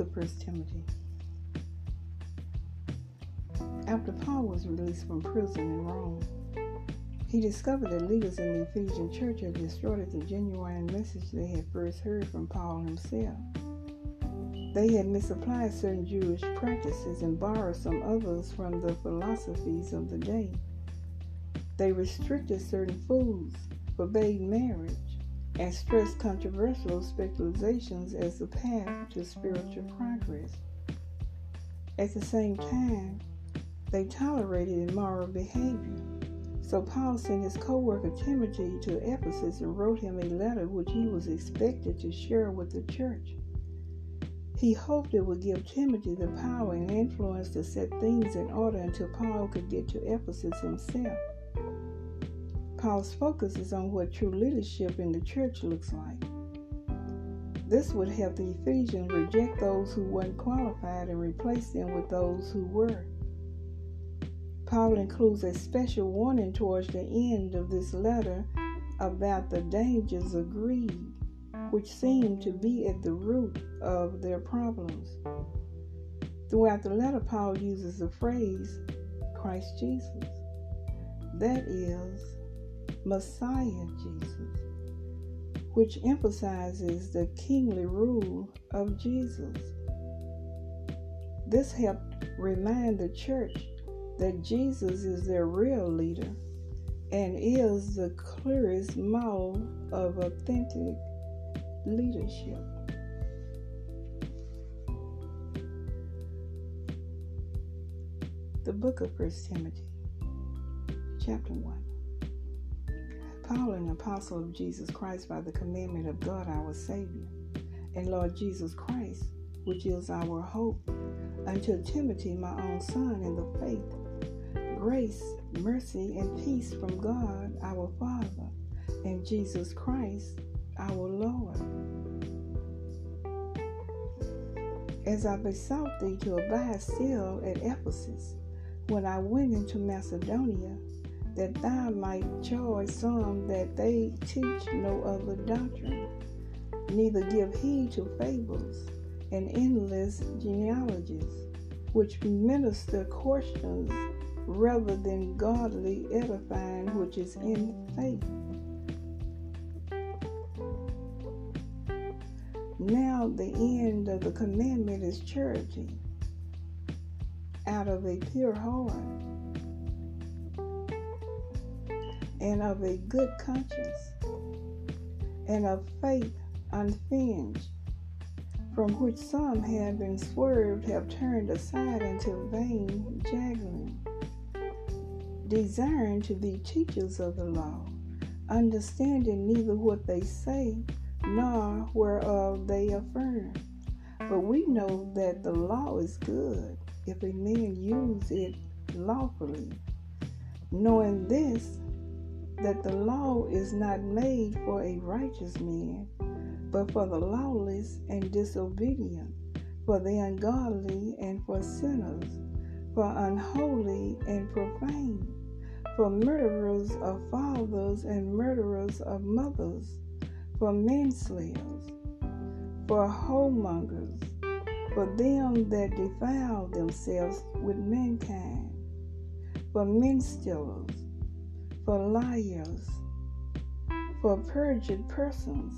of 1 Timothy. After Paul was released from prison in Rome, he discovered that leaders in the Ephesian church had distorted the genuine message they had first heard from Paul himself. They had misapplied certain Jewish practices and borrowed some others from the philosophies of the day. They restricted certain foods, forbade marriage, and stressed controversial speculations as the path to spiritual progress. At the same time, they tolerated immoral behavior. So Paul sent his co-worker Timothy to Ephesus and wrote him a letter which he was expected to share with the church. He hoped it would give Timothy the power and influence to set things in order until Paul could get to Ephesus himself. Paul's focus is on what true leadership in the church looks like. This would help the Ephesians reject those who weren't qualified and replace them with those who were. Paul includes a special warning towards the end of this letter about the dangers of greed, which seem to be at the root of their problems. Throughout the letter, Paul uses the phrase Christ Jesus. That is, Messiah Jesus, which emphasizes the kingly rule of Jesus. This helped remind the church that Jesus is their real leader and is the clearest model of authentic leadership. The book of First Timothy, chapter 1. Paul, an apostle of Jesus Christ by the commandment of God our Savior, and Lord Jesus Christ, which is our hope, unto Timothy, my own son in the faith, grace, mercy, and peace from God our Father, and Jesus Christ our Lord. As I besought thee to abide still at Ephesus, when I went into Macedonia, that thou might charge some that they teach no other doctrine, neither give heed to fables and endless genealogies, which minister questions rather than godly edifying which is in faith. Now the end of the commandment is charity out of a pure heart and of a good conscience, and of faith unfinged, from which some have been swerved, have turned aside into vain juggling, desiring to be teachers of the law, understanding neither what they say nor whereof they affirm. But we know that the law is good if a man use it lawfully. Knowing this, that the law is not made for a righteous man, but for the lawless and disobedient, for the ungodly and for sinners, for unholy and profane, for murderers of fathers and murderers of mothers, for manslayers, for whoremongers, for them that defile themselves with mankind, for men stealers for liars, for perjured persons,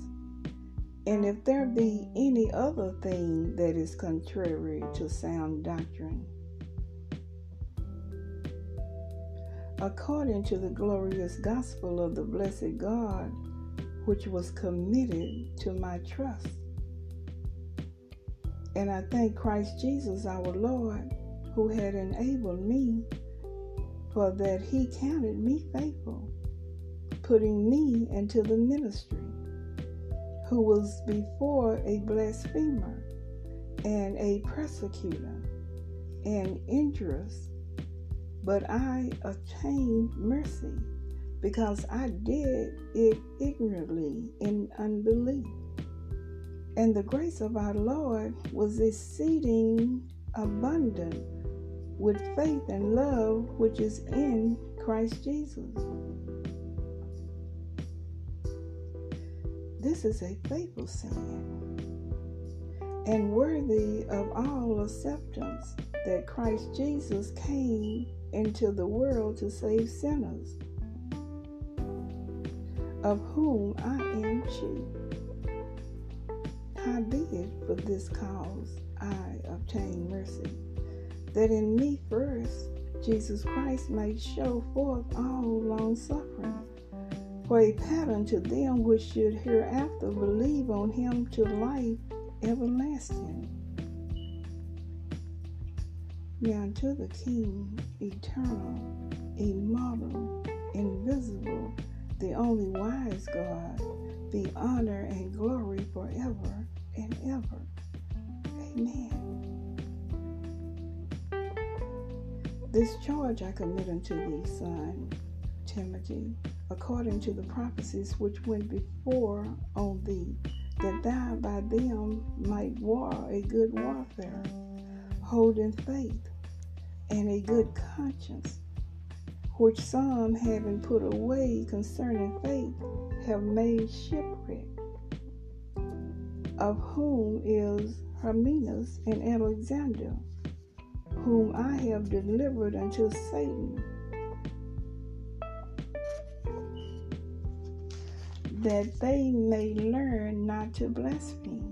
and if there be any other thing that is contrary to sound doctrine. According to the glorious gospel of the blessed God, which was committed to my trust. And I thank Christ Jesus our Lord, who had enabled me for that he counted me faithful, putting me into the ministry, who was before a blasphemer and a persecutor and injurious, but I obtained mercy because I did it ignorantly in unbelief. And the grace of our Lord was exceeding abundant with faith and love which is in Christ Jesus. This is a faithful saying, and worthy of all acceptance that Christ Jesus came into the world to save sinners, of whom I am chief. Howbeit, for this cause I obtain mercy, that in me first Jesus Christ might show forth all long suffering, for a pattern to them which should hereafter believe on him to life everlasting. Now to the King, eternal, immortal, invisible, the only wise God, be honor and glory forever and ever. Amen. This charge I commit unto thee, son Timothy, according to the prophecies which went before on thee that thou by them might war a good warfare, holding faith and a good conscience, which some having put away concerning faith have made shipwreck, of whom is Hymenaeus and Alexander, whom I have delivered unto Satan that they may learn not to blaspheme.